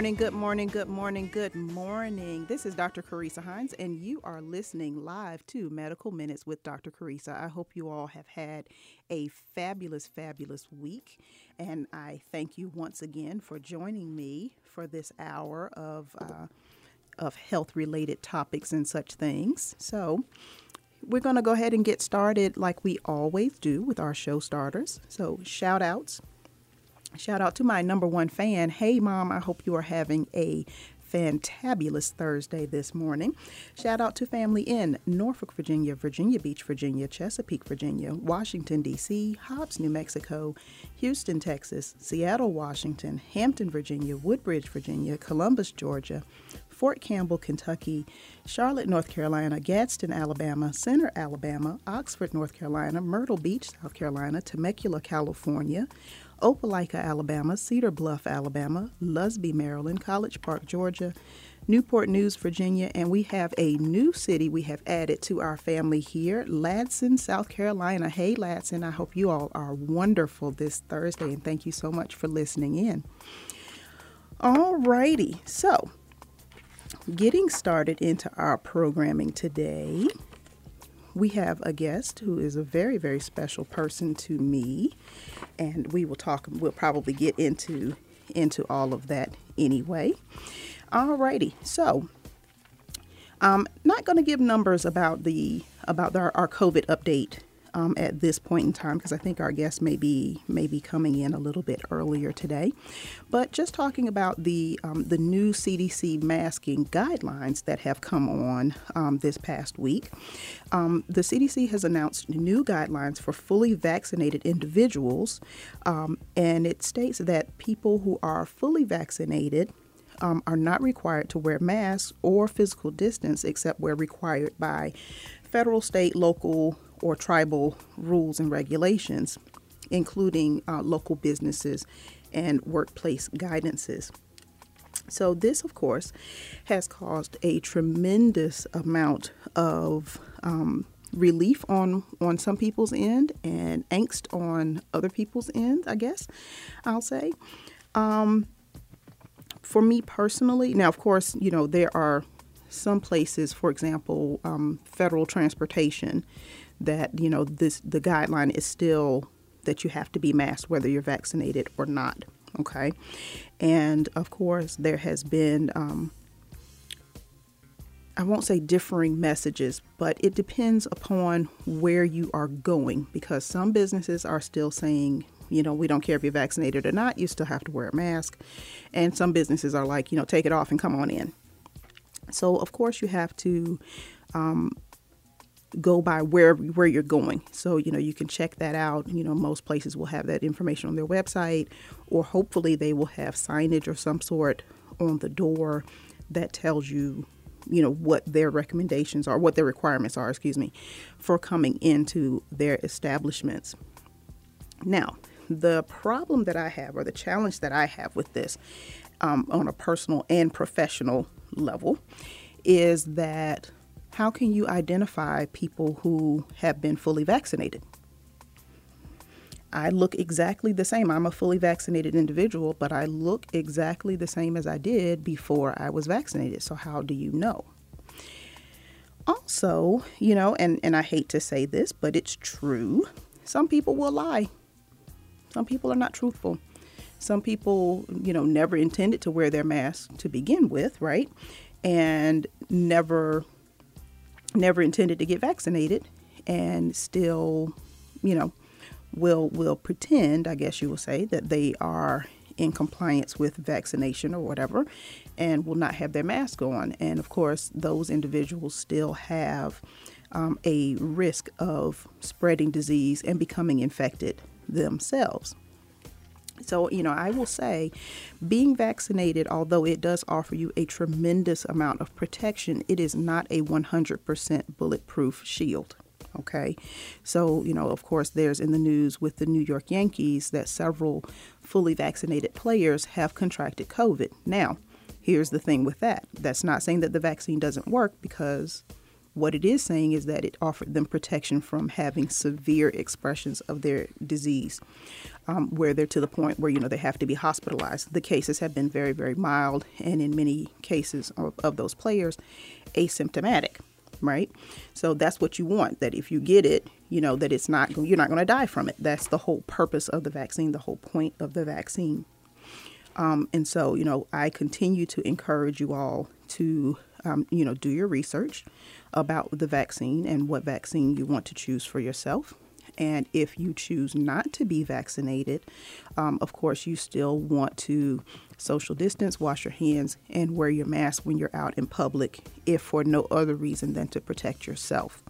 Morning, good morning, good morning, good morning. This is Dr. Carissa Hines, and you are listening live to Medical Minutes with Dr. Carissa. I hope you all have had a fabulous, fabulous week, and I thank you once again for joining me for this hour of uh, of health related topics and such things. So. We're going to go ahead and get started like we always do with our show starters. So, shout outs Shout out to my number one fan. Hey, mom, I hope you are having a fantabulous Thursday this morning. Shout out to family in Norfolk, Virginia, Virginia Beach, Virginia, Chesapeake, Virginia, Washington, D.C., Hobbs, New Mexico, Houston, Texas, Seattle, Washington, Hampton, Virginia, Woodbridge, Virginia, Columbus, Georgia, Fort Campbell, Kentucky, Charlotte, North Carolina, Gadsden, Alabama, Centre, Alabama, Oxford, North Carolina, Myrtle Beach, South Carolina, Temecula, California, Opelika, Alabama, Cedar Bluff, Alabama, Lusby, Maryland, College Park, Georgia, Newport News, Virginia, and we have a new city we have added to our family here, Ladson, South Carolina. Hey, Ladson, I hope you all are wonderful this Thursday, and thank you so much for listening in. All righty, so getting started into our programming today, we have a guest who is a very, very special person to me and we will talk. We'll probably get into into all of that anyway. Alrighty, so I'm not going to give numbers about the about our, our COVID update um, at this point in time because I think our guest may be may be coming in a little bit earlier today. But just talking about the um, the new CDC masking guidelines that have come on um, this past week, um, the CDC has announced new guidelines for fully vaccinated individuals, um, and it states that people who are fully vaccinated. Um, are not required to wear masks or physical distance except where required by federal, state, local, or tribal rules and regulations, including uh, local businesses and workplace guidances. So, this, of course, has caused a tremendous amount of um, relief on, on some people's end and angst on other people's end, I guess I'll say. Um, for me personally, now, of course, you know, there are some places, for example, um, federal transportation that you know this the guideline is still that you have to be masked whether you're vaccinated or not. Okay, and of course there has been. Um, I won't say differing messages, but it depends upon where you are going because some businesses are still saying, you know, we don't care if you're vaccinated or not, you still have to wear a mask. And some businesses are like, you know, take it off and come on in. So, of course, you have to um, go by where where you're going. So you know you can check that out. You know most places will have that information on their website, or hopefully they will have signage or some sort on the door that tells you you know what their recommendations are, what their requirements are. Excuse me, for coming into their establishments. Now, the problem that I have, or the challenge that I have with this, um, on a personal and professional level, is that how can you identify people who have been fully vaccinated? I look exactly the same. I'm a fully vaccinated individual, but I look exactly the same as I did before I was vaccinated. So, how do you know? Also, you know, and, and I hate to say this, but it's true. Some people will lie. Some people are not truthful. Some people, you know, never intended to wear their mask to begin with, right? And never never intended to get vaccinated and still, you know, will will pretend, I guess you will say, that they are in compliance with vaccination or whatever and will not have their mask on. And of course, those individuals still have um, a risk of spreading disease and becoming infected themselves. So, you know, I will say being vaccinated, although it does offer you a tremendous amount of protection, it is not a 100% bulletproof shield. Okay. So, you know, of course, there's in the news with the New York Yankees that several fully vaccinated players have contracted COVID. Now, here's the thing with that that's not saying that the vaccine doesn't work because what it is saying is that it offered them protection from having severe expressions of their disease, um, where they're to the point where you know they have to be hospitalized. The cases have been very, very mild, and in many cases of, of those players, asymptomatic. Right, so that's what you want. That if you get it, you know that it's not you're not going to die from it. That's the whole purpose of the vaccine. The whole point of the vaccine. Um, and so, you know, I continue to encourage you all to, um, you know, do your research about the vaccine and what vaccine you want to choose for yourself. And if you choose not to be vaccinated, um, of course, you still want to social distance, wash your hands, and wear your mask when you're out in public, if for no other reason than to protect yourself.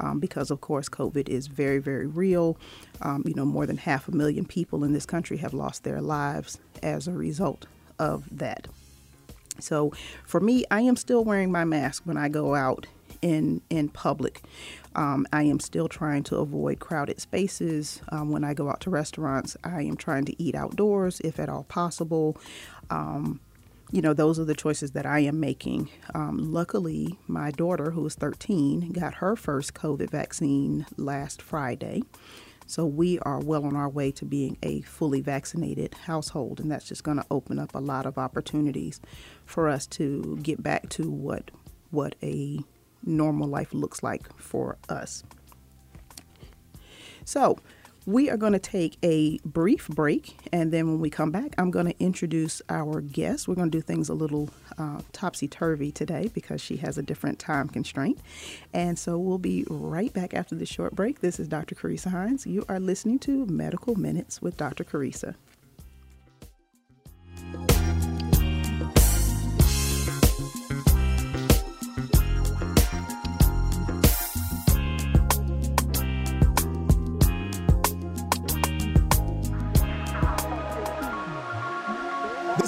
Um, because, of course, COVID is very, very real. Um, you know, more than half a million people in this country have lost their lives as a result of that. So, for me, I am still wearing my mask when I go out in in public. Um, I am still trying to avoid crowded spaces. Um, when I go out to restaurants, I am trying to eat outdoors if at all possible. Um, you know, those are the choices that I am making. Um, luckily, my daughter, who is 13, got her first COVID vaccine last Friday. So we are well on our way to being a fully vaccinated household, and that's just going to open up a lot of opportunities for us to get back to what what a normal life looks like for us. So, we are going to take a brief break, and then when we come back, I'm going to introduce our guest. We're going to do things a little uh, topsy turvy today because she has a different time constraint. And so we'll be right back after this short break. This is Dr. Carissa Hines. You are listening to Medical Minutes with Dr. Carissa.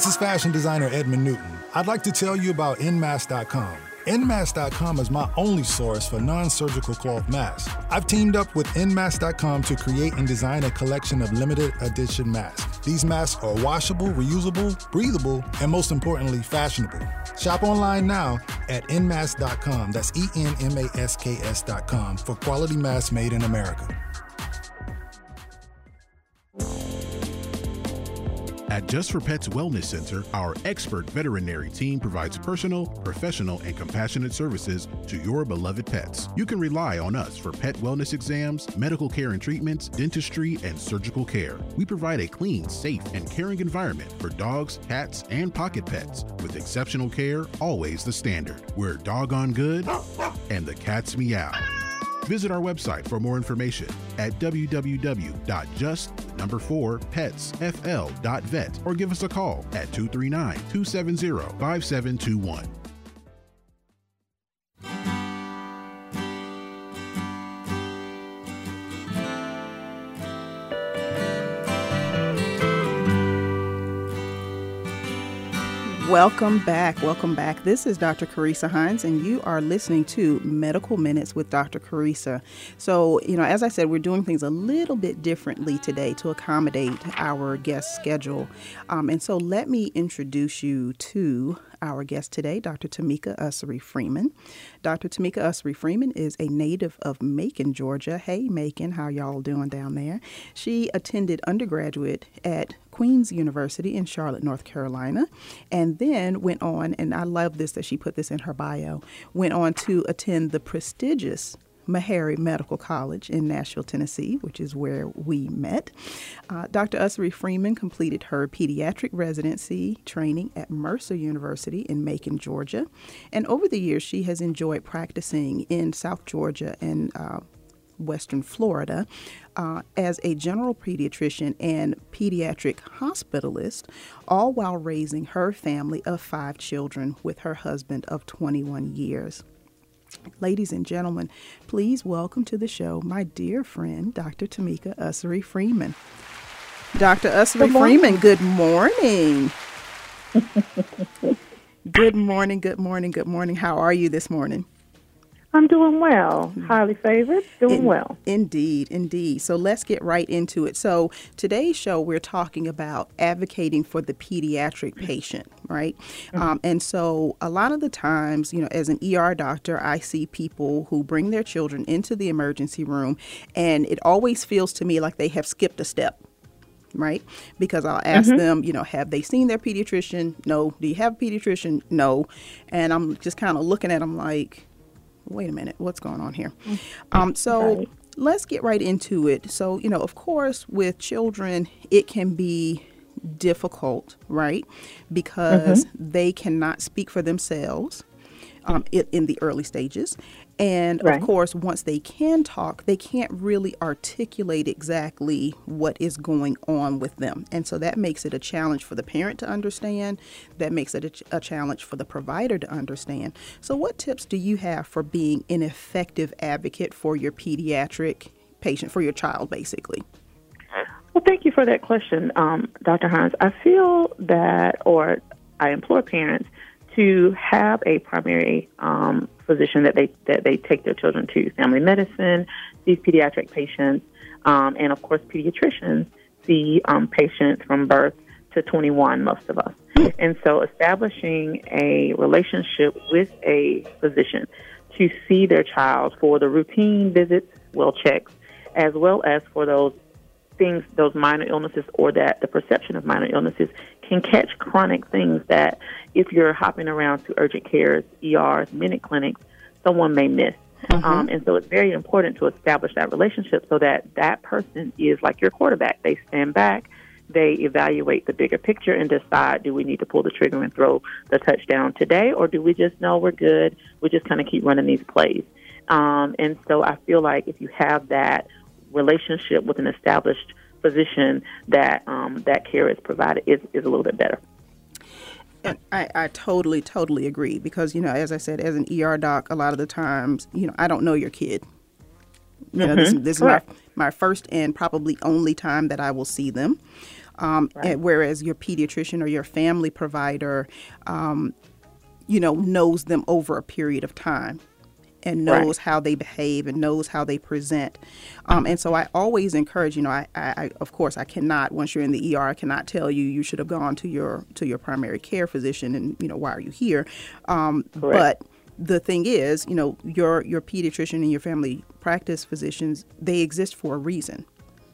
This is fashion designer Edmund Newton. I'd like to tell you about Nmask.com. Nmask.com is my only source for non surgical cloth masks. I've teamed up with Nmask.com to create and design a collection of limited edition masks. These masks are washable, reusable, breathable, and most importantly, fashionable. Shop online now at Nmask.com. That's E N M A S K S.com for quality masks made in America. At Just for Pets Wellness Center, our expert veterinary team provides personal, professional, and compassionate services to your beloved pets. You can rely on us for pet wellness exams, medical care and treatments, dentistry, and surgical care. We provide a clean, safe, and caring environment for dogs, cats, and pocket pets with exceptional care, always the standard. We're doggone good, and the cats meow. Visit our website for more information at www.just4petsfl.vet or give us a call at 239 270 5721. Welcome back. Welcome back. This is Dr. Carissa Hines, and you are listening to Medical Minutes with Dr. Carissa. So, you know, as I said, we're doing things a little bit differently today to accommodate our guest schedule. Um, and so, let me introduce you to our guest today, Dr. Tamika Ussery Freeman. Dr. Tamika Ussery Freeman is a native of Macon, Georgia. Hey, Macon, how y'all doing down there? She attended undergraduate at Queen's University in Charlotte, North Carolina, and then went on, and I love this that she put this in her bio, went on to attend the prestigious Meharry Medical College in Nashville, Tennessee, which is where we met. Uh, Dr. Ussery Freeman completed her pediatric residency training at Mercer University in Macon, Georgia. And over the years, she has enjoyed practicing in South Georgia and uh, Western Florida, uh, as a general pediatrician and pediatric hospitalist, all while raising her family of five children with her husband of 21 years. Ladies and gentlemen, please welcome to the show my dear friend, Dr. Tamika Ussery Freeman. Dr. Ussery Freeman, good morning. good morning, good morning, good morning. How are you this morning? I'm doing well. Highly favored, doing In, well. Indeed, indeed. So let's get right into it. So today's show, we're talking about advocating for the pediatric patient, right? Mm-hmm. Um, and so a lot of the times, you know, as an ER doctor, I see people who bring their children into the emergency room, and it always feels to me like they have skipped a step right? Because I'll ask mm-hmm. them, you know, have they seen their pediatrician? No. Do you have a pediatrician? No. And I'm just kind of looking at them like, wait a minute, what's going on here? Mm. Um, so right. let's get right into it. So, you know, of course, with children, it can be difficult, right? Because mm-hmm. they cannot speak for themselves um, in the early stages. And right. of course, once they can talk, they can't really articulate exactly what is going on with them. And so that makes it a challenge for the parent to understand. That makes it a, ch- a challenge for the provider to understand. So, what tips do you have for being an effective advocate for your pediatric patient, for your child, basically? Well, thank you for that question, um, Dr. Hines. I feel that, or I implore parents to have a primary um, physician that they that they take their children to. Family medicine sees pediatric patients, um, and of course, pediatricians see um, patients from birth to 21. Most of us, and so establishing a relationship with a physician to see their child for the routine visits, well checks, as well as for those things, those minor illnesses, or that the perception of minor illnesses can catch chronic things that if you're hopping around to urgent cares, ERs, minute clinics, someone may miss. Mm-hmm. Um, and so it's very important to establish that relationship so that that person is like your quarterback. They stand back, they evaluate the bigger picture and decide do we need to pull the trigger and throw the touchdown today, or do we just know we're good? We just kind of keep running these plays. Um, and so I feel like if you have that relationship with an established physician, that um, that care is provided is, is a little bit better. And I, I totally, totally agree because, you know, as I said, as an ER doc, a lot of the times, you know, I don't know your kid. You mm-hmm. know, this, mm-hmm. this is my, my first and probably only time that I will see them. Um, right. and whereas your pediatrician or your family provider, um, you know, knows them over a period of time and knows right. how they behave and knows how they present. Um, and so I always encourage, you know, I, I, of course I cannot once you're in the ER, I cannot tell you you should have gone to your to your primary care physician and you know why are you here, um, but the thing is, you know, your your pediatrician and your family practice physicians they exist for a reason.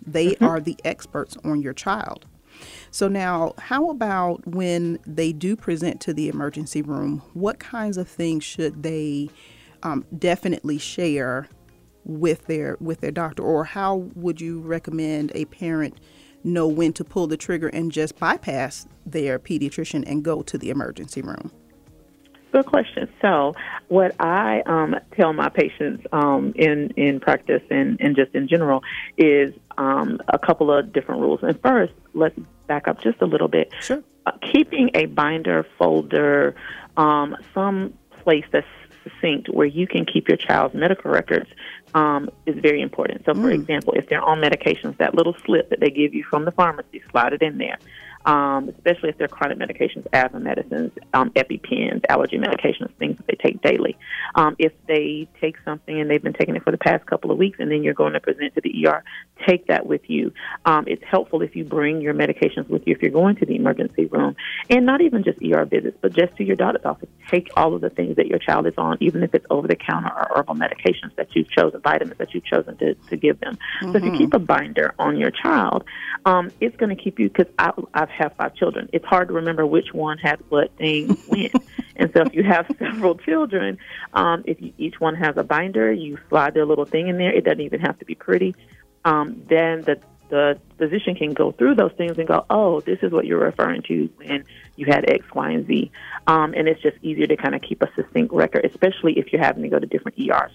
They mm-hmm. are the experts on your child. So now, how about when they do present to the emergency room? What kinds of things should they um, definitely share with their with their doctor or how would you recommend a parent know when to pull the trigger and just bypass their pediatrician and go to the emergency room Good question. So, what I um, tell my patients um, in in practice and, and just in general is um, a couple of different rules. And first, let's back up just a little bit. Sure. Uh, keeping a binder, folder, um, some place that's succinct where you can keep your child's medical records um, is very important. So, for mm. example, if they're on medications, that little slip that they give you from the pharmacy, slide it in there um, especially if they're chronic medications, asthma medicines, um, EpiPens, allergy medications, things that they take daily. Um, if they take something and they've been taking it for the past couple of weeks and then you're going to present to the ER, take that with you. Um, it's helpful if you bring your medications with you if you're going to the emergency room, and not even just ER visits, but just to your doctor's office. Take all of the things that your child is on, even if it's over the counter or herbal medications that you've chosen, vitamins that you've chosen to, to give them. Mm-hmm. So if you mm-hmm. keep a binder on your child, um, it's going to keep you, because I've have five children. It's hard to remember which one had what thing when. and so if you have several children, um, if you, each one has a binder, you slide their little thing in there. It doesn't even have to be pretty. Um, then the the physician can go through those things and go, oh, this is what you're referring to when you had X, Y, and Z. Um, and it's just easier to kind of keep a succinct record, especially if you're having to go to different ERs.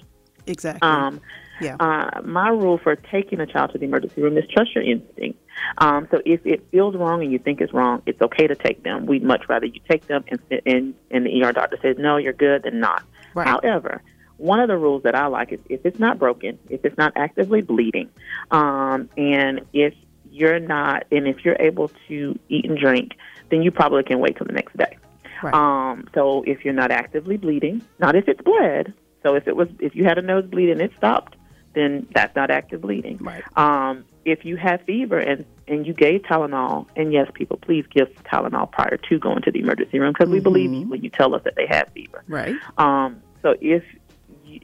Exactly. Um, Yeah. Uh, my rule for taking a child to the emergency room is trust your instinct. Um, so if it feels wrong and you think it's wrong, it's okay to take them. We'd much rather you take them and, and, and the ER doctor says, no, you're good, than not. Right. However, one of the rules that I like is if it's not broken, if it's not actively bleeding, um, and if you're not, and if you're able to eat and drink, then you probably can wait till the next day. Right. Um, so if you're not actively bleeding, not if it's bled. So if it was, if you had a nosebleed and it stopped, then that's not active bleeding. Right. Um, if you have fever and and you gave Tylenol, and yes, people, please give Tylenol prior to going to the emergency room because we believe you when you tell us that they have fever. Right. Um, so if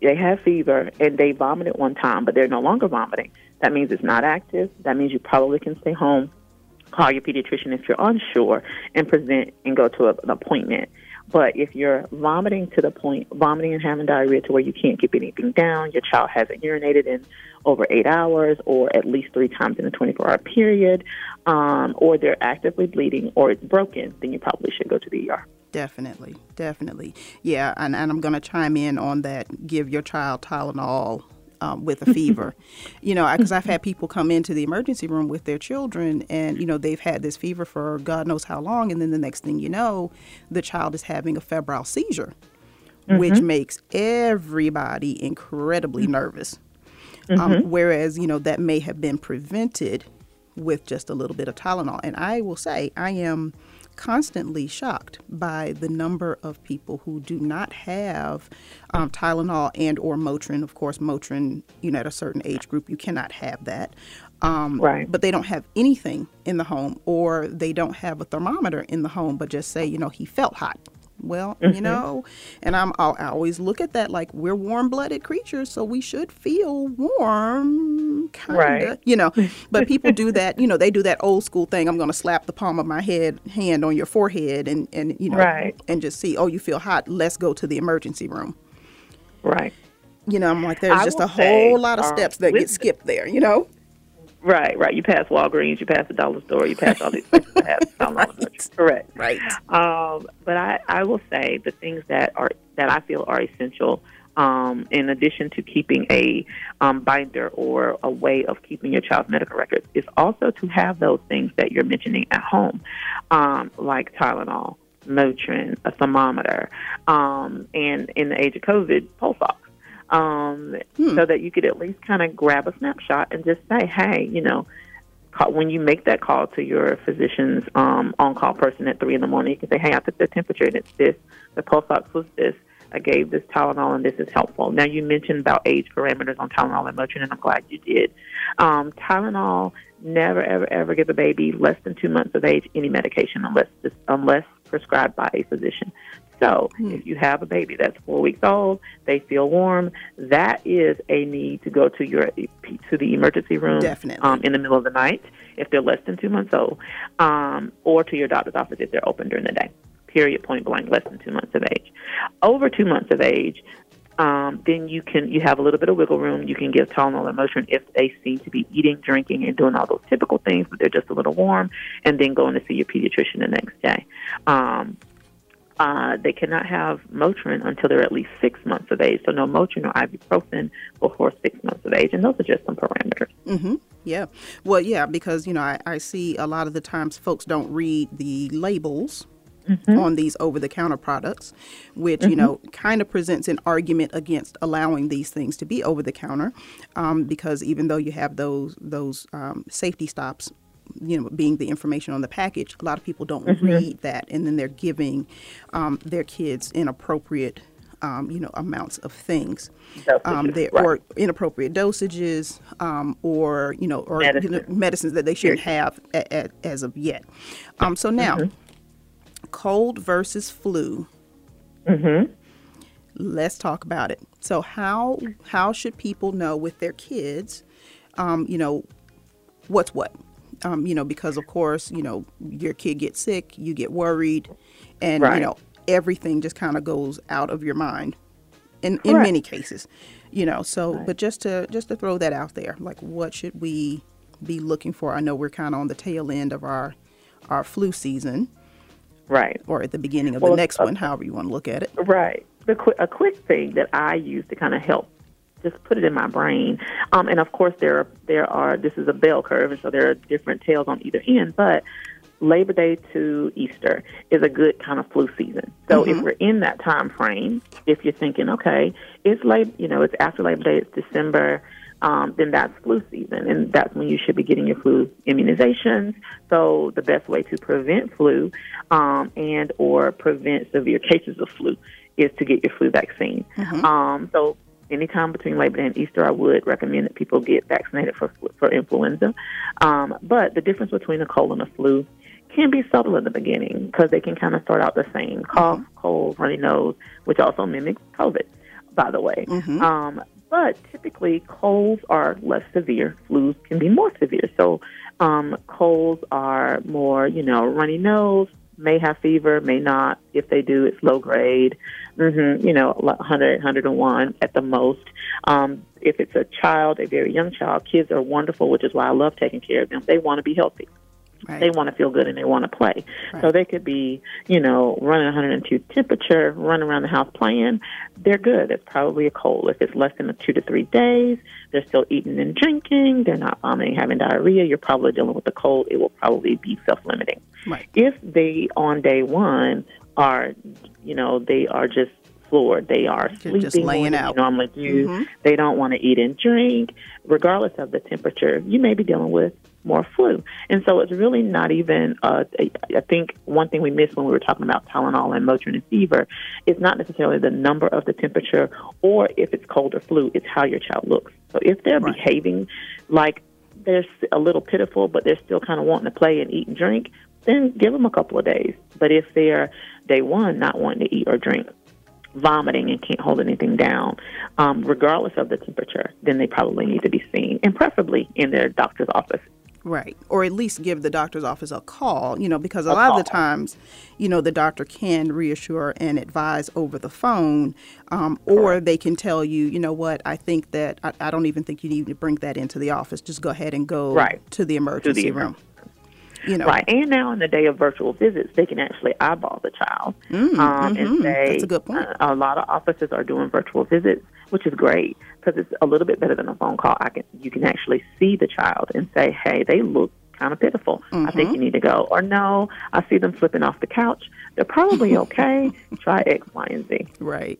they have fever and they vomited one time, but they're no longer vomiting, that means it's not active. That means you probably can stay home, call your pediatrician if you're unsure, and present and go to a, an appointment. But if you're vomiting to the point, vomiting and having diarrhea to where you can't keep anything down, your child hasn't urinated in over eight hours or at least three times in a 24 hour period, um, or they're actively bleeding or it's broken, then you probably should go to the ER. Definitely, definitely. Yeah, and, and I'm going to chime in on that. Give your child Tylenol um, with a fever. you know, because I've had people come into the emergency room with their children, and you know they've had this fever for God knows how long, and then the next thing you know, the child is having a febrile seizure, which makes everybody incredibly nervous. Um, whereas you know that may have been prevented with just a little bit of Tylenol. And I will say, I am constantly shocked by the number of people who do not have um, Tylenol and or Motrin. Of course, Motrin, you know, at a certain age group, you cannot have that. Um, Right. But they don't have anything in the home, or they don't have a thermometer in the home, but just say, you know, he felt hot. Well, you know, and I'm I'll, I always look at that like we're warm-blooded creatures, so we should feel warm, kind of, Right. you know. But people do that, you know, they do that old school thing. I'm going to slap the palm of my head hand on your forehead and and you know, Right. and just see, oh, you feel hot. Let's go to the emergency room. Right. You know, I'm like, there's I just a say, whole lot of um, steps that get skipped there. You know. Right, right. You pass Walgreens, you pass the dollar store, you pass all these places that have Tylenol. Correct. Right. Um, but I, I will say the things that are that I feel are essential. Um, in addition to keeping a um, binder or a way of keeping your child's medical records, is also to have those things that you're mentioning at home, um, like Tylenol, Motrin, a thermometer, um, and in the age of COVID, pulse ox um, so that you could at least kind of grab a snapshot and just say, hey, you know, call, when you make that call to your physician's um, on-call person at three in the morning, you can say, hey, I took the temperature and it's this, the pulse ox was this. I gave this Tylenol and this is helpful. Now you mentioned about age parameters on Tylenol and Motrin, and I'm glad you did. Um, Tylenol never, ever, ever give a baby less than two months of age any medication unless unless prescribed by a physician. So if you have a baby that's four weeks old, they feel warm, that is a need to go to your to the emergency room Definitely. um, in the middle of the night if they're less than two months old, um, or to your doctor's office if they're open during the day. Period. Point blank. Less than two months of age. Over two months of age, um, then you can you have a little bit of wiggle room. You can give Tylenol and Motrin if they seem to be eating, drinking, and doing all those typical things, but they're just a little warm, and then going to see your pediatrician the next day. Um, uh, they cannot have Motrin until they're at least six months of age. So no Motrin or ibuprofen before six months of age, and those are just some parameters. Mm-hmm. Yeah. Well, yeah, because you know I, I see a lot of the times folks don't read the labels. On these over the counter products, which, you know, kind of presents an argument against allowing these things to be over the counter. Um, because even though you have those, those um, safety stops, you know, being the information on the package, a lot of people don't read that. And then they're giving um, their kids inappropriate, um, you know, amounts of things. Um, they, right. Or inappropriate dosages um, or, you know, or you know, medicines that they shouldn't have a, a, as of yet. Um, so now, cold versus flu. Mm-hmm. Let's talk about it. So how how should people know with their kids, um, you know, what's what? Um, you know, because of course, you know, your kid gets sick, you get worried, and Right. you know, everything just kind of goes out of your mind. In in many cases, you know. So, but just to just to throw that out there, like, what should we be looking for? I know we're kind of on the tail end of our our flu season, Right. or at the beginning of Well, the next uh, one, however you want to look at it. Right. The qu- a quick thing that I use to kind of help just put it in my brain. Um, and of course, there are, there are this is a bell curve, and so there are different tails on either end. But Labor Day to Easter is a good kind of flu season. So mm-hmm. if we're in that time frame, if you're thinking, okay, it's late, you know, it's after Labor Day, it's December, um, then that's flu season, and that's when you should be getting your flu immunizations. So the best way to prevent flu um, and or prevent severe cases of flu is to get your flu vaccine. Mm-hmm. Um, so anytime between Labor Day and Easter, I would recommend that people get vaccinated for for influenza. Um, but the difference between a cold and a flu can be subtle in the beginning because they can kind of start out the same cough, mm-hmm. cold, runny nose, which also mimics COVID, by the way. Mm-hmm. Um, but typically, colds are less severe. Flus can be more severe. So, um, colds are more, you know, runny nose, may have fever, may not. If they do, it's low grade, mm-hmm, you know, 100, 101 at the most. Um, if it's a child, a very young child, kids are wonderful, which is why I love taking care of them. They want to be healthy. Right. They want to feel good and they want to play. Right. So they could be, you know, running 102 temperature, running around the house playing. They're good. It's probably a cold. If it's less than two to three days, they're still eating and drinking. They're not um, vomiting, having diarrhea. You're probably dealing with a cold. It will probably be self-limiting. Right. If they on day one are, you know, they are just floored. They are sleeping just laying out. normally do. Mm-hmm. They don't want to eat and drink, regardless of the temperature. You may be dealing with more flu. And so it's really not even, uh, I think one thing we missed when we were talking about Tylenol and Motrin and fever is not necessarily the number of the temperature or if it's cold or flu, it's how your child looks. So if they're right. behaving like they're a little pitiful, but they're still kind of wanting to play and eat and drink, then give them a couple of days. But if they're day one not wanting to eat or drink, vomiting and can't hold anything down, um, regardless of the temperature, then they probably need to be seen, and preferably in their doctor's office Right. Or at least give the doctor's office a call, you know, because a, a lot call. of the times, you know, the doctor can reassure and advise over the phone, um, or they can tell you, you know what, I think that I, I, don't even think you need to bring that into the office. Just go ahead and go right. to the emergency to the room. You know. Right. And now in the day of virtual visits, they can actually eyeball the child mm, um, mm-hmm. and say, That's a good point. Uh, a lot of offices are doing virtual visits, which is great because it's a little bit better than a phone call. I can you can actually see the child and say, "Hey, they look kind of pitiful. Mm-hmm. I think mm-hmm. you need to go." Or no, I see them flipping off the couch. They're probably okay. Try X, Y, and Z. Right.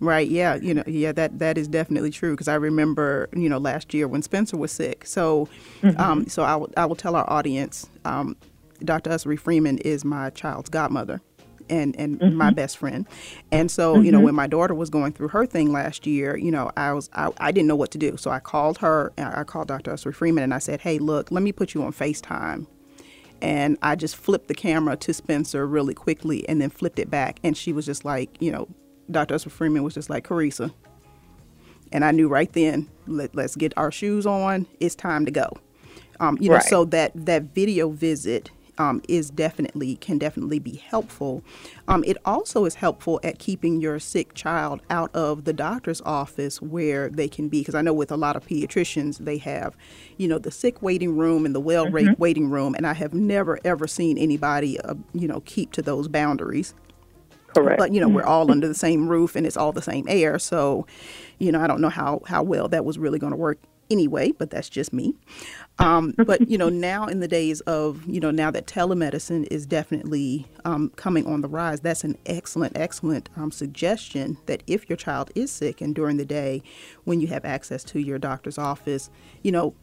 Right. Yeah. You know. Yeah. That that is definitely true because I remember you know last year when Spencer was sick. So, mm-hmm. um, so I will I will tell our audience. Um, Dr. Ussery Freeman is my child's godmother, and and mm-hmm. my best friend. And so, mm-hmm. you know, mm-hmm. when my daughter was going through her thing last year, you know, I was I, I didn't know what to do. So I called her and I called Dr. Ussery Freeman and I said, "Hey, look, let me put you on FaceTime." And I just flipped the camera to Spencer really quickly and then flipped it back and she was just like, you know, Dr. Ussery Freeman was just like, "Carissa." And I knew right then, let, us get our shoes on. It's time to go. Um, you know, right. so that that video visit um, is definitely can definitely be helpful. Um, it also is helpful at keeping your sick child out of the doctor's office where they can be. Because I know with a lot of pediatricians, they have, you know, the sick waiting room and the well mm-hmm. waiting room, and I have never ever seen anybody, uh, you know, keep to those boundaries. Correct. But you know, we're all under the same roof and it's all the same air. So, you know, I don't know how how well that was really going to work anyway, but that's just me. Um, but you know, now in the days of you know now that telemedicine is definitely um, coming on the rise, that's an excellent, excellent um, suggestion. That if your child is sick and during the day, when you have access to your doctor's office, you know,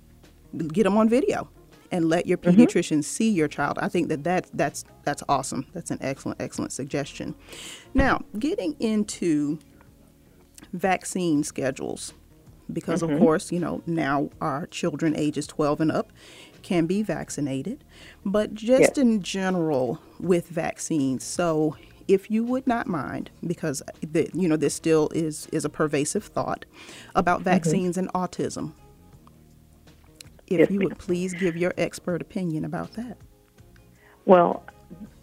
get them on video and let your mm-hmm. pediatrician mm-hmm. see your child. I think that, that that's that's awesome. That's an excellent, excellent suggestion. Now, getting into vaccine schedules because mm-hmm. of course you know now our children ages 12 and up can be vaccinated but just in general with vaccines so if you would not mind because the, you know this still is is a pervasive thought about mm-hmm. vaccines mm-hmm. and autism if yes, you would please give your expert opinion about that well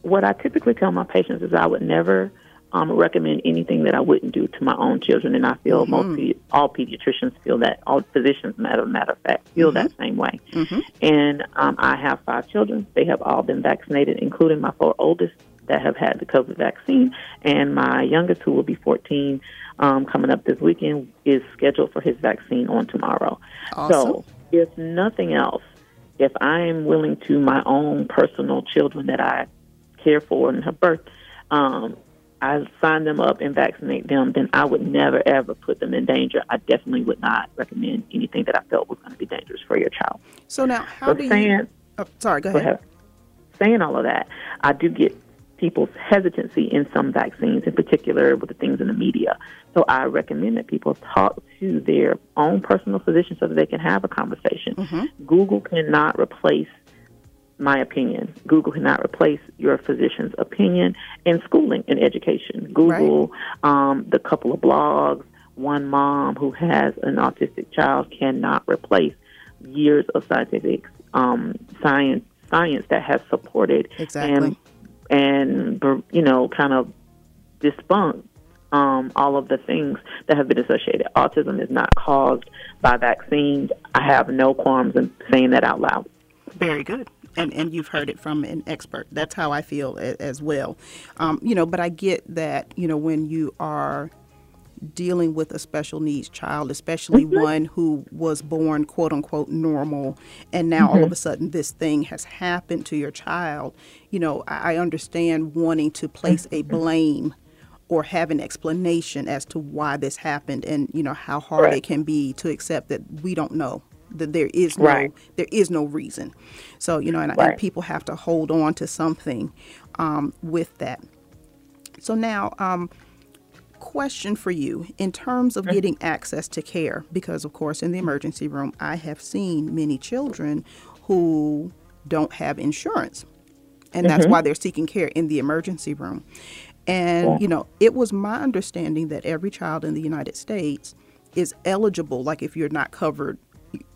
what i typically tell my patients is i would never um, recommend anything that I wouldn't do to my own children, and I feel mm-hmm. most all pediatricians feel that. All physicians, matter matter of fact, feel mm-hmm. that same way. Mm-hmm. And um, I have five children; they have all been vaccinated, including my four oldest. that have had the COVID vaccine, and my youngest, who will be 14, um, coming up this weekend, is scheduled for his vaccine on tomorrow. Awesome. So, if nothing else, if I am willing to my own personal children that I care for and have birth, um, I sign them up and vaccinate them, then I would never ever put them in danger. I definitely would not recommend anything that I felt was going to be dangerous for your child. So now, how So do saying, you? Oh, sorry, go go ahead. ahead. Saying all of that, I do get people's hesitancy in some vaccines, in particular with the things in the media. So I recommend that people talk to their own personal physician so that they can have a conversation. Mm-hmm. Google cannot replace my opinion. Google cannot replace your physician's opinion in schooling and education. Google, um, the couple of blogs, one mom who has an autistic child cannot replace years of scientific um, science science that has supported Exactly. and and you know kind of debunk um, all of the things that have been associated. Autism is not caused by vaccines. I have no qualms in saying that out loud. Very good. And and you've heard it from an expert. That's how I feel as well. Um, you know, but I get that you know when you are dealing with a special needs child, especially one who was born quote unquote normal, and now all of a sudden this thing has happened to your child. You know, I, I understand wanting to place a blame or have an explanation as to why this happened, and you know how hard Right. it can be to accept that we don't know that there is no Right. there is no reason. So you know, and, and people have to hold on to something um, with that. So now, um, question for you in terms of getting access to care, because of course, in the emergency room, I have seen many children who don't have insurance, and that's why they're seeking care in the emergency room. And you know, it was my understanding that every child in the United States is eligible, like if you're not covered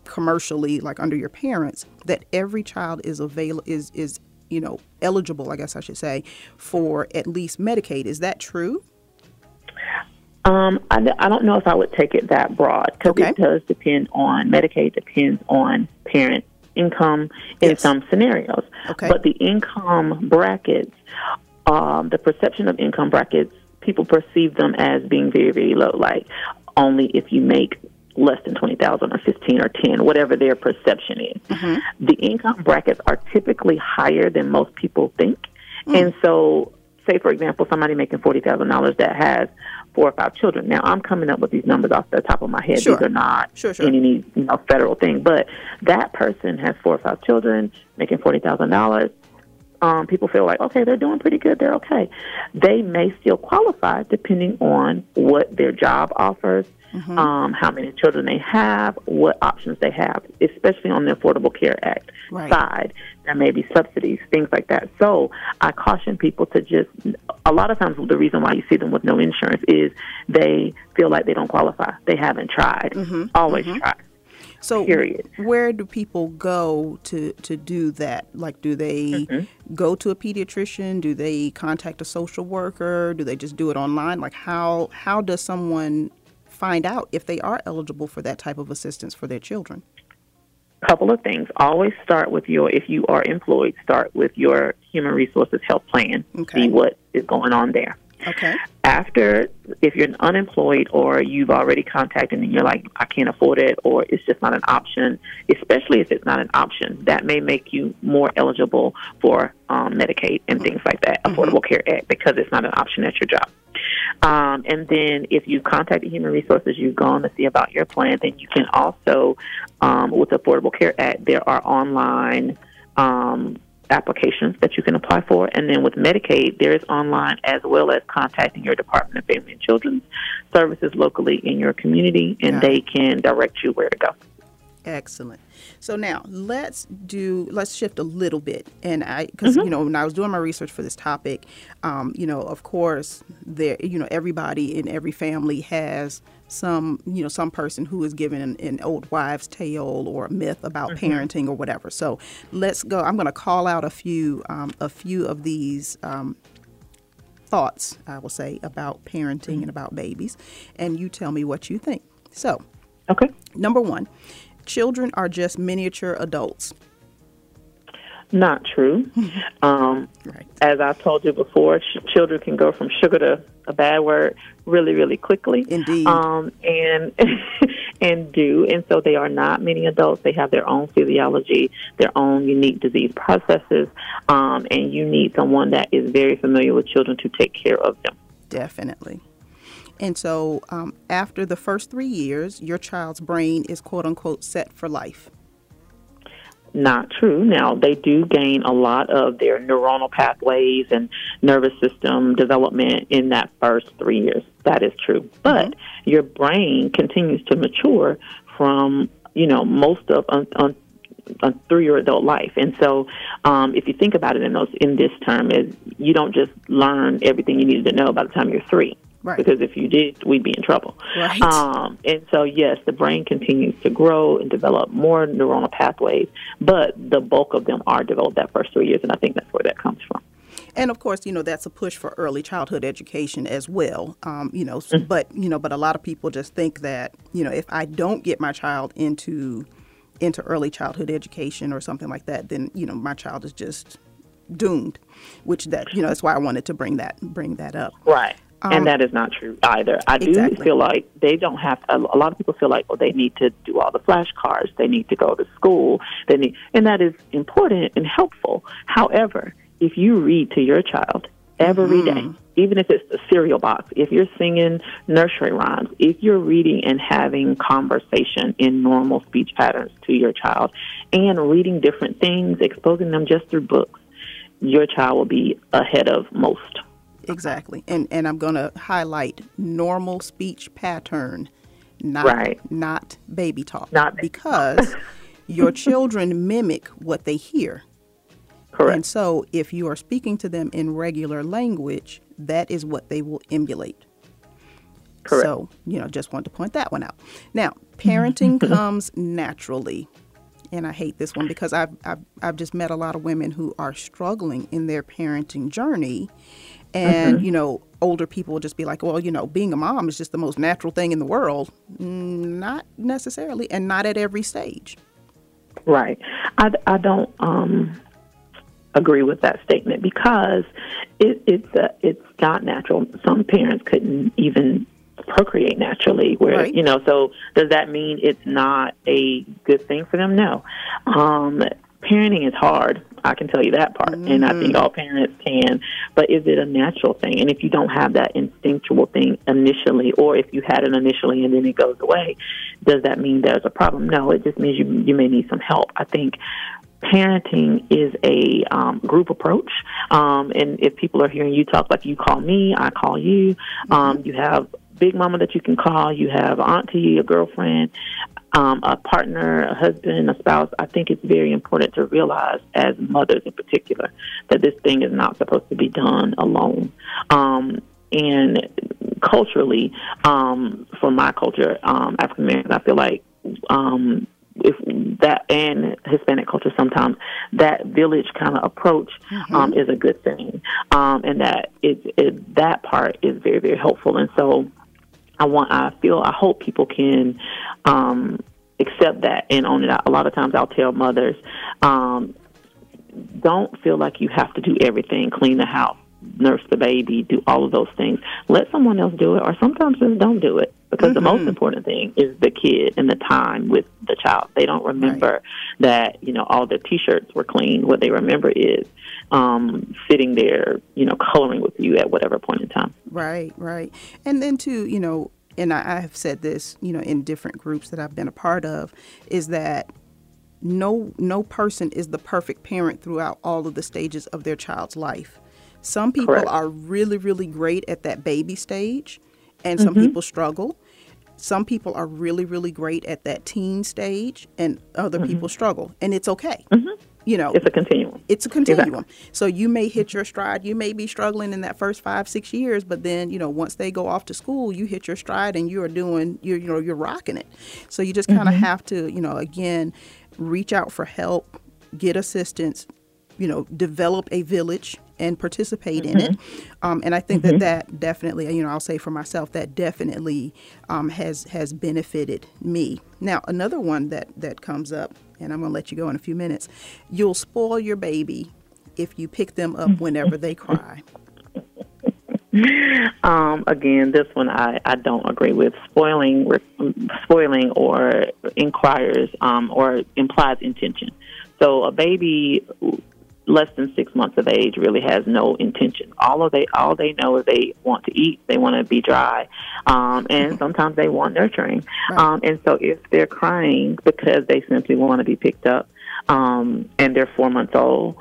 commercially, like under your parents, that every child is available, is is you know eligible, I guess I should say, for at least Medicaid. Is that true? Um, I, I don't know if I would take it that broad because Okay. it does depend on Medicaid depends on parent income in Yes. some scenarios. Okay. But the income brackets, um, the perception of income brackets, people perceive them as being very very low. Like only if you make less than twenty thousand or fifteen or ten, whatever their perception is. The income brackets are typically higher than most people think, and so say for example somebody making forty thousand dollars that has four or five children. Now I'm coming up with these numbers off the top of my head. Sure. These are not Sure, sure. any you know federal thing, but that person has four or five children making forty thousand dollars. Um, people feel like okay, they're doing pretty good. They're okay. They may still qualify depending on what their job offers, Mm-hmm. um, how many children they have, what options they have, especially on the Affordable Care Act Right. side. There may be subsidies, things like that. So I caution people to just, a lot of times the reason why you see them with no insurance is they feel like they don't qualify. They haven't tried. Mm-hmm. Always try. So Period. where do people go to to do that? Like, do they mm-hmm. go to a pediatrician? Do they contact a social worker? Do they just do it online? Like, how how does someone find out if they are eligible for that type of assistance for their children? couple of things. Always start with your, if you are employed, start with your human resources health plan. Okay. See what is going on there. Okay. After, if you're unemployed or you've already contacted and you're like, I can't afford it, or it's just not an option, especially if it's not an option, that may make you more eligible for um, Medicaid and things like that, Affordable Care Act, because it's not an option at your job. Um, and then if you contacted Human Resources, you've gone to see about your plan, then you can also, um, with Affordable Care Act, there are online um, applications that you can apply for. And then with Medicaid, there is online as well as contacting your Department of Family and Children's Services locally in your community, and Got they can direct you where to go. Excellent. So now let's do let's shift a little bit, and I because you know when I was doing my research for this topic, um, you know of course there you know everybody in every family has some you know some person who is given an, an old wives' tale or a myth about parenting or whatever. So let's go. I'm going to call out a few um, a few of these. Um, thoughts I will say about parenting and about babies, and you tell me what you think. So, Okay. Number one, children are just miniature adults. not true. Um, right. As I told you before, sh- children can go from sugar to a bad word really, really quickly. Indeed. Um, and and do, and so they are not many adults. They have their own physiology, their own unique disease processes, um, and you need someone that is very familiar with children to take care of them. Definitely. And so, um, after the first three years, your child's brain is quote unquote set for life not true. Now, they do gain a lot of their neuronal pathways and nervous system development in that first three years. That is true. But mm-hmm. your brain continues to mature from, you know, most of on, on through your adult life. And so, um, if you think about it in those in this term, is you don't just learn everything you needed to know by the time you're three. Right. Because if you did, we'd be in trouble. Right. Um, and so, yes, the brain continues to grow and develop more neuronal pathways, but the bulk of them are developed that first three years, and I think that's where that comes from. And of course, you know that's a push for early childhood education as well. Um, you know, mm-hmm. but you know, but a lot of people just think that you know if I don't get my child into into early childhood education or something like that, then you know my child is just doomed. Which that you know that's why I wanted to bring that bring that up. Right. Um, and that is not true either. I do exactly. feel like they don't have. A, a lot of people feel like, well, they need to do all the flashcards. They need to go to school. They need, and that is important and helpful. However, if you read to your child every mm-hmm. day, even if it's the cereal box, if you're singing nursery rhymes, if you're reading and having conversation in normal speech patterns to your child, and reading different things, exposing them just through books, your child will be ahead of most. Exactly. And and I'm going to highlight normal speech pattern, not right. not baby talk. Not because your children mimic what they hear. Correct. And so if you are speaking to them in regular language, that is what they will emulate. Correct. So, you know, just want to point that one out. Now, parenting comes naturally. And I hate this one because I've, I've, I've just met a lot of women who are struggling in their parenting journey and, mm-hmm. you know, older people will just be like, well, you know, being a mom is just the most natural thing in the world. Mm, not necessarily, and not at every stage. Right. I, I don't um, agree with that statement because it, it's uh, it's not natural. Some parents couldn't even procreate naturally where right. you know so does that mean it's not a good thing for them no um parenting is hard. I can tell you that part, mm-hmm. and I think mm-hmm. all parents can. But is it a natural thing? And if you don't have that instinctual thing initially, or if you had it initially and then it goes away, does that mean there's a problem? No, it just means you you may need some help. I think parenting is a um, group approach. Um, and if people are hearing you talk, like you call me, I call you. Um, you have big mama that you can call. You have auntie, a girlfriend um, a partner, a husband, a spouse, I think it's very important to realize, as mothers in particular, that this thing is not supposed to be done alone. Um, and culturally, um, for my culture, um, African American, I feel like um, if that and Hispanic culture sometimes that village kind of approach mm-hmm. um, is a good thing, um, and that it, it that part is very very helpful. And so I want, I feel, I hope people can um, accept that and own it. A lot of times I'll tell mothers, um, don't feel like you have to do everything, clean the house, nurse the baby, do all of those things. Let someone else do it, or sometimes just don't do it. Because mm-hmm. the most mm-hmm. important thing is the kid and the time with the child. They don't remember right. that you know all their T-shirts were clean. What they remember is um, sitting there, you know, coloring with you at whatever point in time. Right, right. And then too, you know, and I, I have said this, you know, in different groups that I've been a part of, is that no no person is the perfect parent throughout all of the stages of their child's life. Some people Correct. are really, really great at that baby stage, and some mm-hmm. people struggle. Some people are really, really great at that teen stage, and other mm-hmm. people struggle, and it's okay. Mm-hmm you know it's a continuum it's a continuum exactly. so you may hit your stride you may be struggling in that first five six years but then you know once they go off to school you hit your stride and you are doing you're you know you're rocking it so you just kind of mm-hmm. have to you know again reach out for help get assistance you know, develop a village and participate mm-hmm. in it. Mm-hmm. Um, and I think mm-hmm. that that definitely, you know, I'll say for myself that definitely um, has has benefited me. Now, another one that that comes up, and I'm going to let you go in a few minutes. You'll spoil your baby if you pick them up whenever they cry. Um, again, this one I, I don't agree with. Spoiling, spoiling, or inquires um, or implies intention. So a baby less than six months of age really has no intention. All of they all they know is they want to eat, they want to be dry, um, and mm-hmm. sometimes they want nurturing. Right. Um, and so if they're crying because they simply want to be picked up, um, and they're four months old,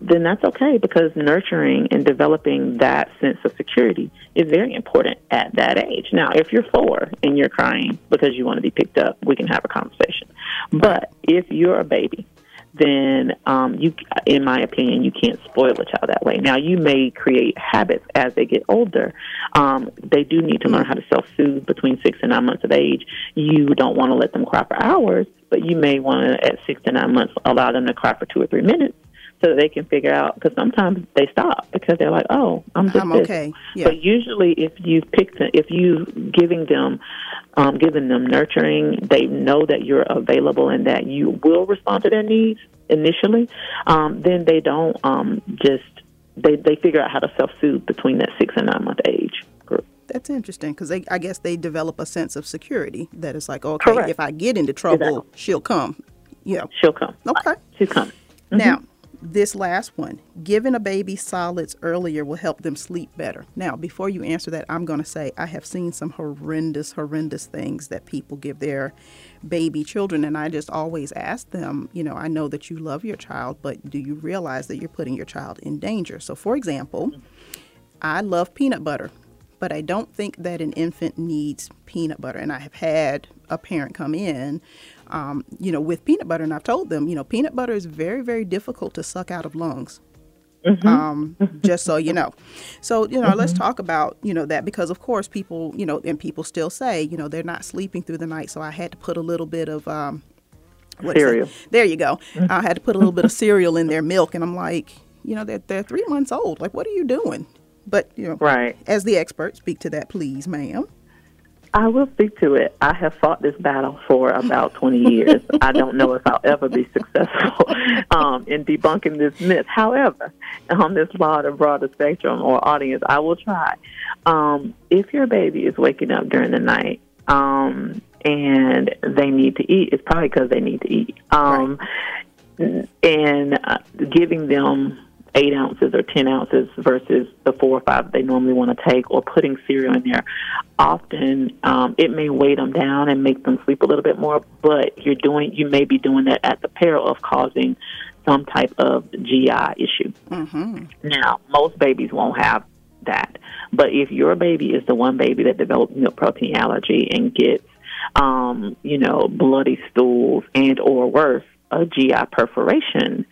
then that's okay because nurturing and developing that sense of security is very important at that age. Now, if you're four and you're crying because you want to be picked up, we can have a conversation. But if you're a baby then um, you, in my opinion, you can't spoil a child that way. Now, you may create habits as they get older. Um, they do need to learn how to self-soothe between six and nine months of age. You don't want to let them cry for hours, but you may want to, at six to nine months, allow them to cry for two or three minutes so that they can figure out because sometimes they stop because they're like, oh, I'm just I'm okay. Yeah. But usually, if you pick them, if you giving them, um, giving them nurturing, they know that you're available and that you will respond to their needs initially. Um, then they don't um, just they they figure out how to self soothe between that six and nine month age group. That's interesting because they, I guess they develop a sense of security that it's like, okay, Correct. if I get into trouble, exactly. she'll come. Yeah, she'll come. Okay, she'll come. Mm-hmm. Now, this last one, giving a baby solids earlier will help them sleep better. Now, before you answer that, I'm going to say I have seen some horrendous, horrendous things that people give their baby children. And I just always ask them, you know, I know that you love your child, but do you realize that you're putting your child in danger? So, for example, I love peanut butter, but I don't think that an infant needs peanut butter. And I have had a parent come in um, you know, with peanut butter. And I've told them, you know, peanut butter is very, very difficult to suck out of lungs. Mm-hmm. Um, just so you know. So, you know, mm-hmm. let's talk about, you know, that because of course people, you know, and people still say, you know, they're not sleeping through the night. So I had to put a little bit of, um, cereal. There you go. Mm-hmm. I had to put a little bit of cereal in their milk. And I'm like, you know, they're, they're three months old. Like, what are you doing? But, you know, right. as the expert, speak to that, please, ma'am. I will speak to it. I have fought this battle for about 20 years. I don't know if I'll ever be successful um, in debunking this myth. However, on this broader, broader spectrum or audience, I will try. Um, if your baby is waking up during the night um, and they need to eat, it's probably because they need to eat. Um, right. And uh, giving them eight ounces or 10 ounces versus the four or five they normally want to take, or putting cereal in there. Often um, it may weigh them down and make them sleep a little bit more, but you're doing, you may be doing that at the peril of causing some type of GI issue. Mm-hmm. Now, most babies won't have that, but if your baby is the one baby that develops milk protein allergy and gets, um, you know, bloody stools and or worse, a GI perforation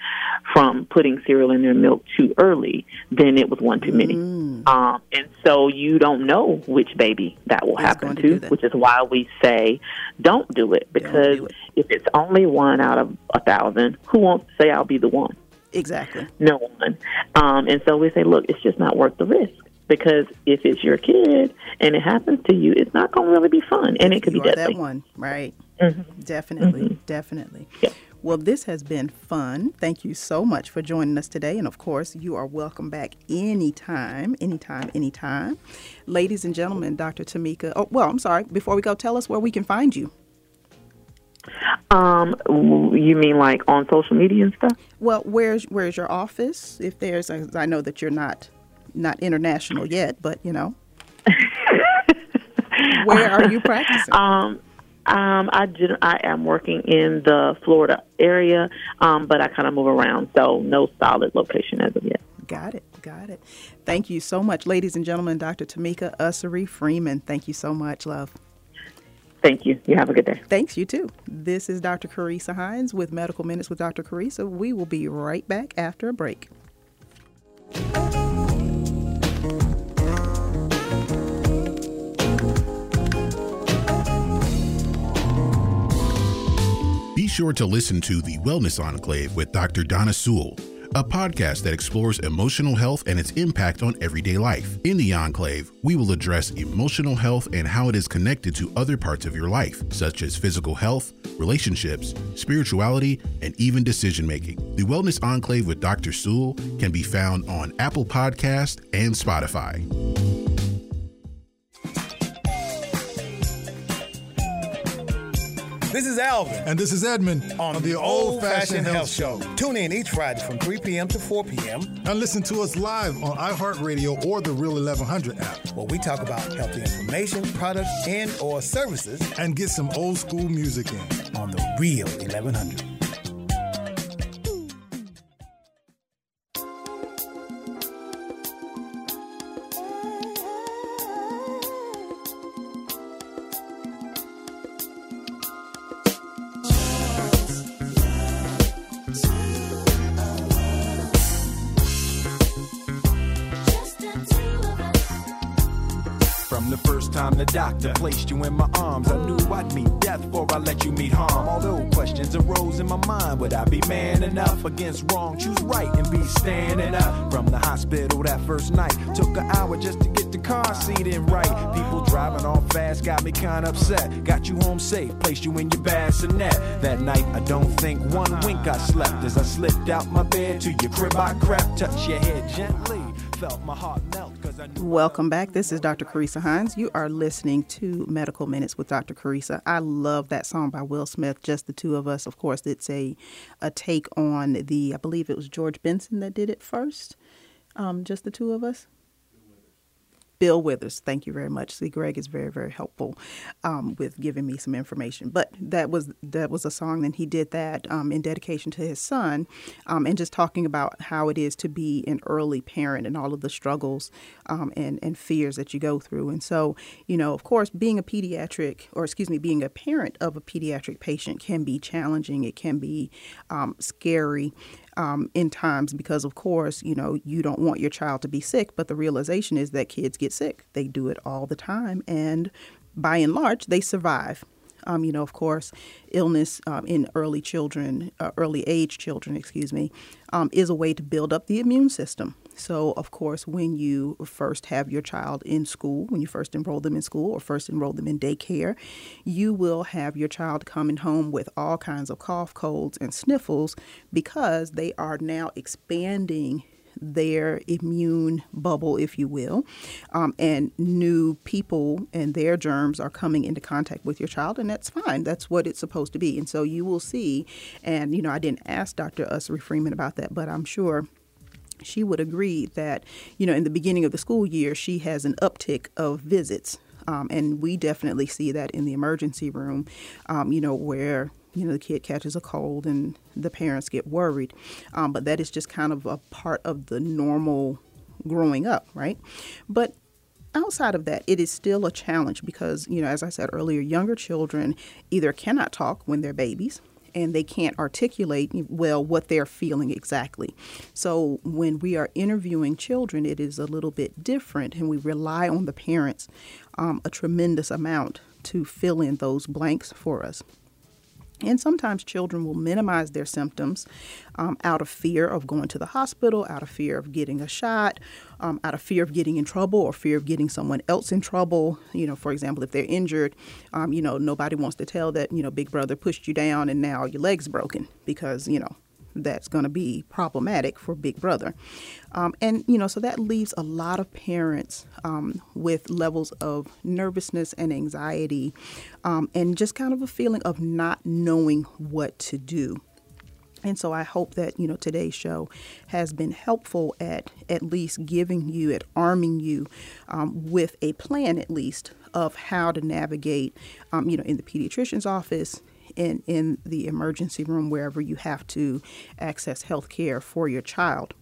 from putting cereal in their milk too early, then it was one too many. Mm. Um, and so you don't know which baby that will happen to, to which is why we say don't do it because do it. if it's only one out of a thousand, who wants to say I'll be the one? Exactly. No one. Um, and so we say, look, it's just not worth the risk because if it's your kid and it happens to you, it's not going to really be fun, and it could you be deadly. That one, right? Mm-hmm. Definitely, mm-hmm. definitely. Yeah. Well, this has been fun. Thank you so much for joining us today. And of course, you are welcome back anytime, anytime, anytime. Ladies and gentlemen, Dr. Tamika. Oh, well, I'm sorry. Before we go, tell us where we can find you. Um, you mean like on social media and stuff? Well, where's where's your office? If there's, I know that you're not not international yet, but you know, where are you practicing? Um, um, I did, I am working in the Florida area, um, but I kind of move around, so no solid location as of yet. Got it. Got it. Thank you so much, ladies and gentlemen. Dr. Tamika Ussery Freeman. Thank you so much, love. Thank you. You have a good day. Thanks, you too. This is Dr. Carissa Hines with Medical Minutes with Dr. Carissa. We will be right back after a break. Be sure to listen to the Wellness Enclave with Dr. Donna Sewell. a podcast that explores emotional health and its impact on everyday life. In the Enclave, we will address emotional health and how it is connected to other parts of your life, such as physical health, relationships, spirituality, and even decision making. The Wellness Enclave with Dr. Sewell can be found on Apple Podcast and Spotify. This is Alvin. And this is Edmund on, on the Old Fashioned Health Show. Tune in each Friday from 3 p.m. to 4 p.m. And listen to us live on iHeartRadio or the Real 1100 app. Where we talk about healthy information, products, and or services. And get some old school music in. On the Real 1100. Placed you in my arms. I knew I'd meet death before I let you meet harm. Although questions arose in my mind, would I be man enough against wrong? Choose right and be standing up. From the hospital that first night, took an hour just to get the car seat in right. People driving all fast got me kinda upset. Got you home safe, placed you in your bassinet. That night, I don't think one wink I slept as I slipped out my bed to your crib. I crept, touched your head gently. Welcome back. This is Dr. Carissa Hines. You are listening to Medical Minutes with Dr. Carissa. I love that song by Will Smith, Just the Two of Us. Of course, it's a, a take on the, I believe it was George Benson that did it first. Um, Just the Two of Us. Bill Withers. Thank you very much. See, Greg is very, very helpful um, with giving me some information. But that was that was a song, and he did that um, in dedication to his son, um, and just talking about how it is to be an early parent and all of the struggles um, and and fears that you go through. And so, you know, of course, being a pediatric, or excuse me, being a parent of a pediatric patient can be challenging. It can be um, scary um, in times because, of course, you know, you don't want your child to be sick, but the realization is that kids get sick. They do it all the time, and by and large, they survive. Um, you know, of course, illness um, in early children, uh, early age children, excuse me, um, is a way to build up the immune system. So, of course, when you first have your child in school, when you first enroll them in school or first enroll them in daycare, you will have your child coming home with all kinds of cough, colds, and sniffles because they are now expanding their immune bubble, if you will, um, and new people and their germs are coming into contact with your child, and that's fine. That's what it's supposed to be. And so you will see, and you know, I didn't ask Dr. Ussery Freeman about that, but I'm sure she would agree that, you know, in the beginning of the school year, she has an uptick of visits. Um, and we definitely see that in the emergency room, um, you know, where you know the kid catches a cold and the parents get worried. Um, but that is just kind of a part of the normal growing up, right? But outside of that, it is still a challenge because, you know, as I said earlier, younger children either cannot talk when they're babies and they can't articulate well what they're feeling exactly. So when we are interviewing children, it is a little bit different, and we rely on the parents um, a tremendous amount to fill in those blanks for us. And sometimes children will minimize their symptoms um, out of fear of going to the hospital, out of fear of getting a shot, um, out of fear of getting in trouble or fear of getting someone else in trouble. You know, for example, if they're injured, um, you know, nobody wants to tell that, you know, Big Brother pushed you down and now your leg's broken because, you know, that's going to be problematic for Big Brother. Um, and, you know, so that leaves a lot of parents um, with levels of nervousness and anxiety um, and just kind of a feeling of not knowing what to do. And so I hope that, you know, today's show has been helpful at at least giving you, at arming you um, with a plan at least of how to navigate, um, you know, in the pediatrician's office, in, in the emergency room, wherever you have to access health care for your child.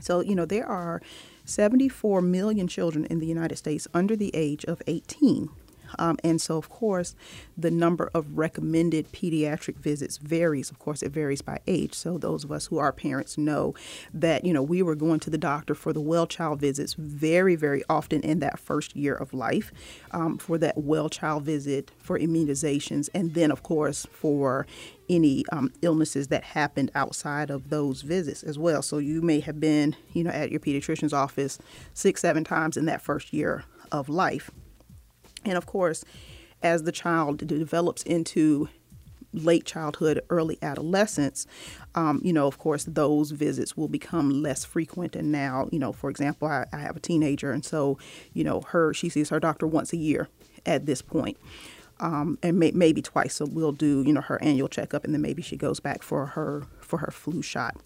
So, you know, there are 74 million children in the United States under the age of 18. Um, and so, of course, the number of recommended pediatric visits varies. Of course, it varies by age. So, those of us who are parents know that, you know, we were going to the doctor for the well child visits very, very often in that first year of life um, for that well child visit, for immunizations, and then, of course, for any um, illnesses that happened outside of those visits as well. So you may have been, you know, at your pediatrician's office six, seven times in that first year of life. And of course, as the child develops into late childhood, early adolescence, um, you know, of course, those visits will become less frequent. And now, you know, for example, I, I have a teenager, and so, you know, her she sees her doctor once a year at this point. Um, and may, maybe twice. So we'll do, you know, her annual checkup, and then maybe she goes back for her for her flu shot.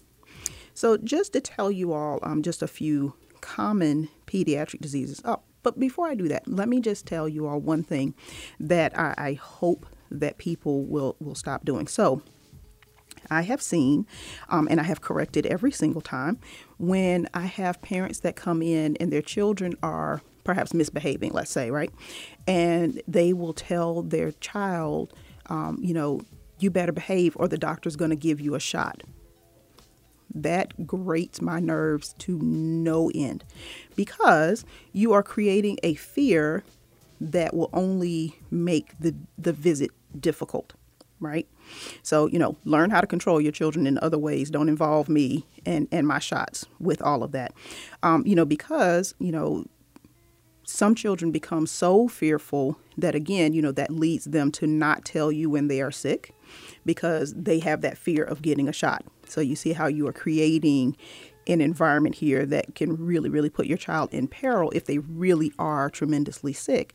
So just to tell you all, um, just a few common pediatric diseases. Oh, but before I do that, let me just tell you all one thing that I, I hope that people will, will stop doing. So, I have seen, um, and I have corrected every single time, when I have parents that come in and their children are perhaps misbehaving, let's say, right? And they will tell their child, um, you know, you better behave or the doctor's going to give you a shot that grates my nerves to no end because you are creating a fear that will only make the, the visit difficult, right? So, you know, learn how to control your children in other ways. Don't involve me and, and my shots with all of that. Um, you know, because, you know, some children become so fearful that, again, you know, that leads them to not tell you when they are sick because they have that fear of getting a shot. So you see how you are creating an environment here that can really, really put your child in peril if they really are tremendously sick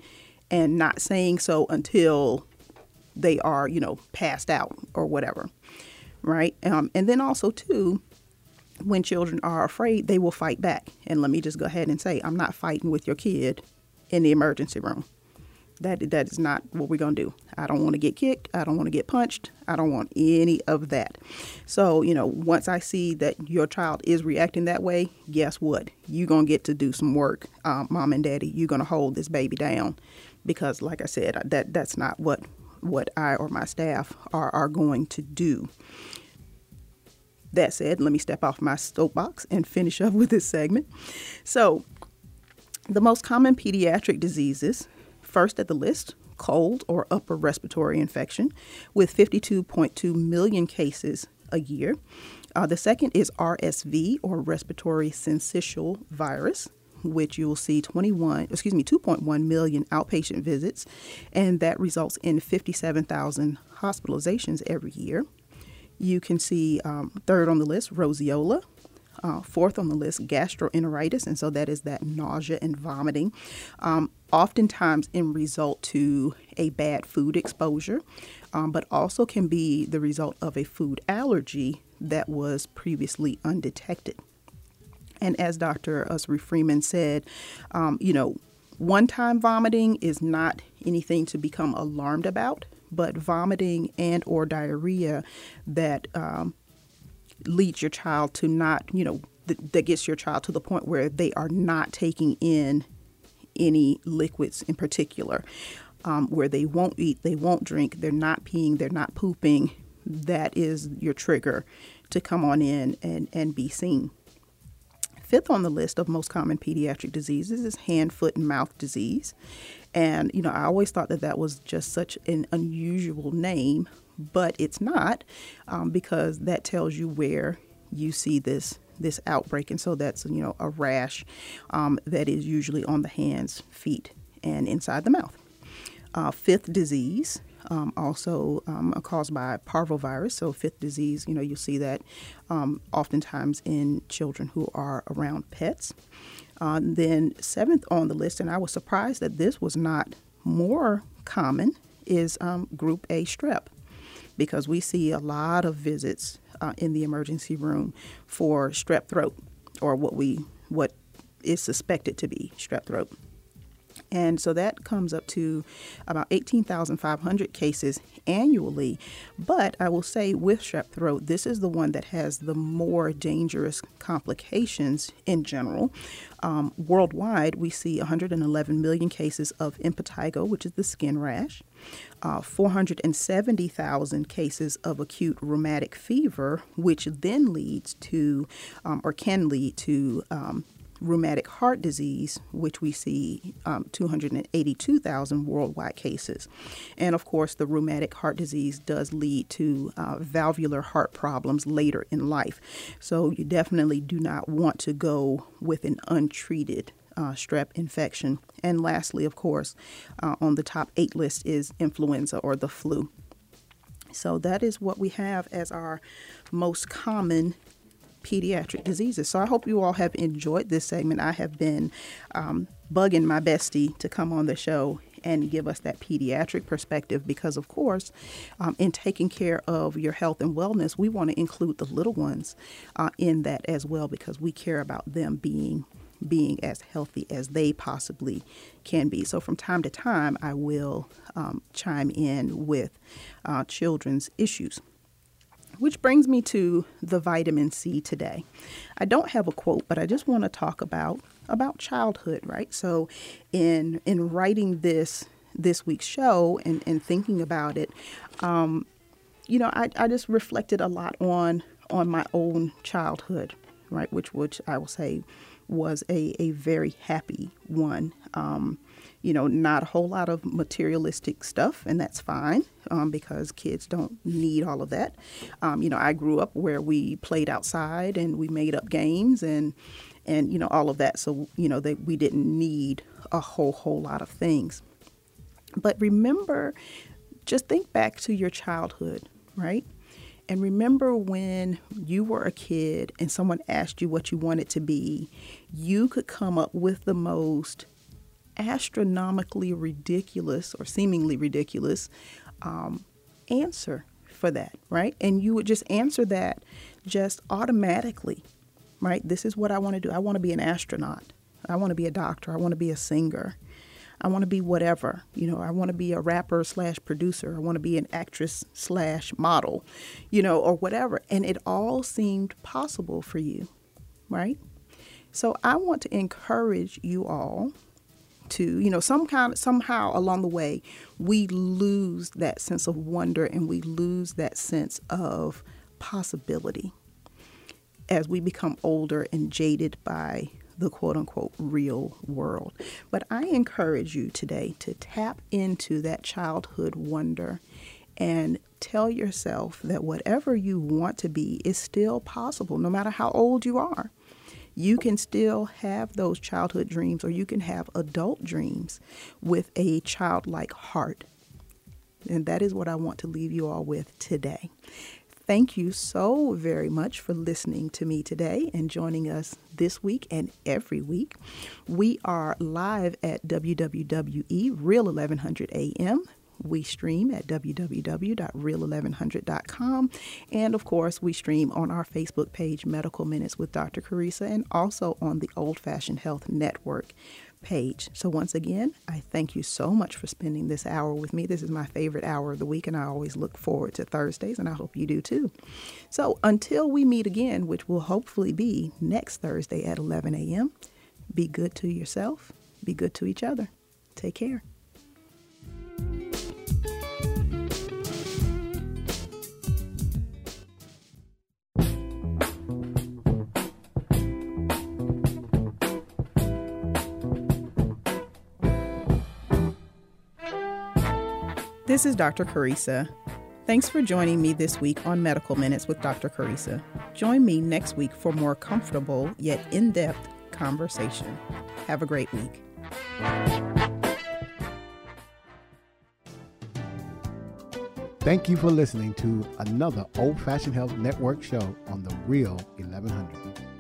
and not saying so until they are, you know, passed out or whatever. Right. Um, and then also, too, when children are afraid, they will fight back. And let me just go ahead and say, I'm not fighting with your kid in the emergency room. That that is not what we're gonna do. I don't want to get kicked. I don't want to get punched. I don't want any of that. So you know, once I see that your child is reacting that way, guess what? You're gonna get to do some work, um, mom and daddy. You're gonna hold this baby down, because like I said, that that's not what what I or my staff are are going to do. That said, let me step off my soapbox and finish up with this segment. So, the most common pediatric diseases first at the list cold or upper respiratory infection, with 52.2 million cases a year. Uh, the second is RSV or respiratory syncytial virus, which you will see 21, excuse me, 2.1 million outpatient visits, and that results in 57,000 hospitalizations every year. You can see um, third on the list, roseola, uh, fourth on the list, gastroenteritis, and so that is that nausea and vomiting, um, oftentimes in result to a bad food exposure, um, but also can be the result of a food allergy that was previously undetected. And as Dr. Ussery Freeman said, um, you know, one time vomiting is not anything to become alarmed about, but vomiting and or diarrhea that um, leads your child to not, you know, th- that gets your child to the point where they are not taking in any liquids in particular, um, where they won't eat, they won't drink, they're not peeing, they're not pooping. That is your trigger to come on in and, and be seen. Fifth on the list of most common pediatric diseases is hand, foot, and mouth disease. And, you know, I always thought that that was just such an unusual name, but it's not um, because that tells you where you see this this outbreak. And so that's you know a rash um, that is usually on the hands feet and inside the mouth. Uh, fifth disease um, also um, caused by parvovirus. So fifth disease you know you'll see that um, oftentimes in children who are around pets uh, then seventh on the list and i was surprised that this was not more common is um, group a strep because we see a lot of visits uh, in the emergency room for strep throat or what we what is suspected to be strep throat. And so that comes up to about 18,500 cases annually. But I will say with strep throat, this is the one that has the more dangerous complications in general. Um, worldwide, we see 111 million cases of impetigo, which is the skin rash, uh, 470,000 cases of acute rheumatic fever, which then leads to um, or can lead to um, rheumatic heart disease, which we see um, 282,000 worldwide cases. And of course, the rheumatic heart disease does lead to uh, valvular heart problems later in life. So you definitely do not want to go with an untreated uh, strep infection. And lastly, of course, uh, on the top eight list is influenza or the flu. So that is what we have as our most common pediatric diseases. So I hope you all have enjoyed this segment. I have been um, bugging my bestie to come on the show and give us that pediatric perspective because, of course, um, in taking care of your health and wellness, we want to include the little ones uh, in that as well because we care about them being being as healthy as they possibly can be. So from time to time, I will um, chime in with uh, children's issues. Which brings me to the vitamin C today. I don't have a quote, but I just want to talk about about childhood, right? So in in writing this this week's show and, and thinking about it, um, you know, I, I just reflected a lot on on my own childhood, right? Which which I will say was a, a very happy one. Um, you know, not a whole lot of materialistic stuff, and that's fine um, because kids don't need all of that. Um, you know, I grew up where we played outside and we made up games and and you know all of that. So you know that we didn't need a whole whole lot of things. But remember, just think back to your childhood, right? And remember when you were a kid and someone asked you what you wanted to be, you could come up with the most astronomically ridiculous or seemingly ridiculous um, answer for that, right? And you would just answer that just automatically, right? This is what I want to do. I want to be an astronaut. I want to be a doctor. I want to be a singer. I want to be whatever. You know, I want to be a rapper slash producer. I want to be an actress slash model, you know, or whatever. And it all seemed possible for you, right? So I want to encourage you all to, you know, some kind somehow along the way, we lose that sense of wonder and we lose that sense of possibility as we become older and jaded by the quote unquote real world. But I encourage you today to tap into that childhood wonder and tell yourself that whatever you want to be is still possible, no matter how old you are you can still have those childhood dreams or you can have adult dreams with a childlike heart. And that is what I want to leave you all with today. Thank you so very much for listening to me today and joining us this week and every week. We are live at WWWE Real 1100 AM we stream at www.real1100.com. And of course, we stream on our Facebook page, Medical Minutes with Dr. Carissa, and also on the Old Fashioned Health Network page. So, once again, I thank you so much for spending this hour with me. This is my favorite hour of the week, and I always look forward to Thursdays, and I hope you do too. So, until we meet again, which will hopefully be next Thursday at 11 a.m., be good to yourself, be good to each other. Take care. This is Dr. Carissa. Thanks for joining me this week on Medical Minutes with Dr. Carissa. Join me next week for more comfortable yet in depth conversation. Have a great week. Thank you for listening to another Old Fashioned Health Network show on the Real 1100.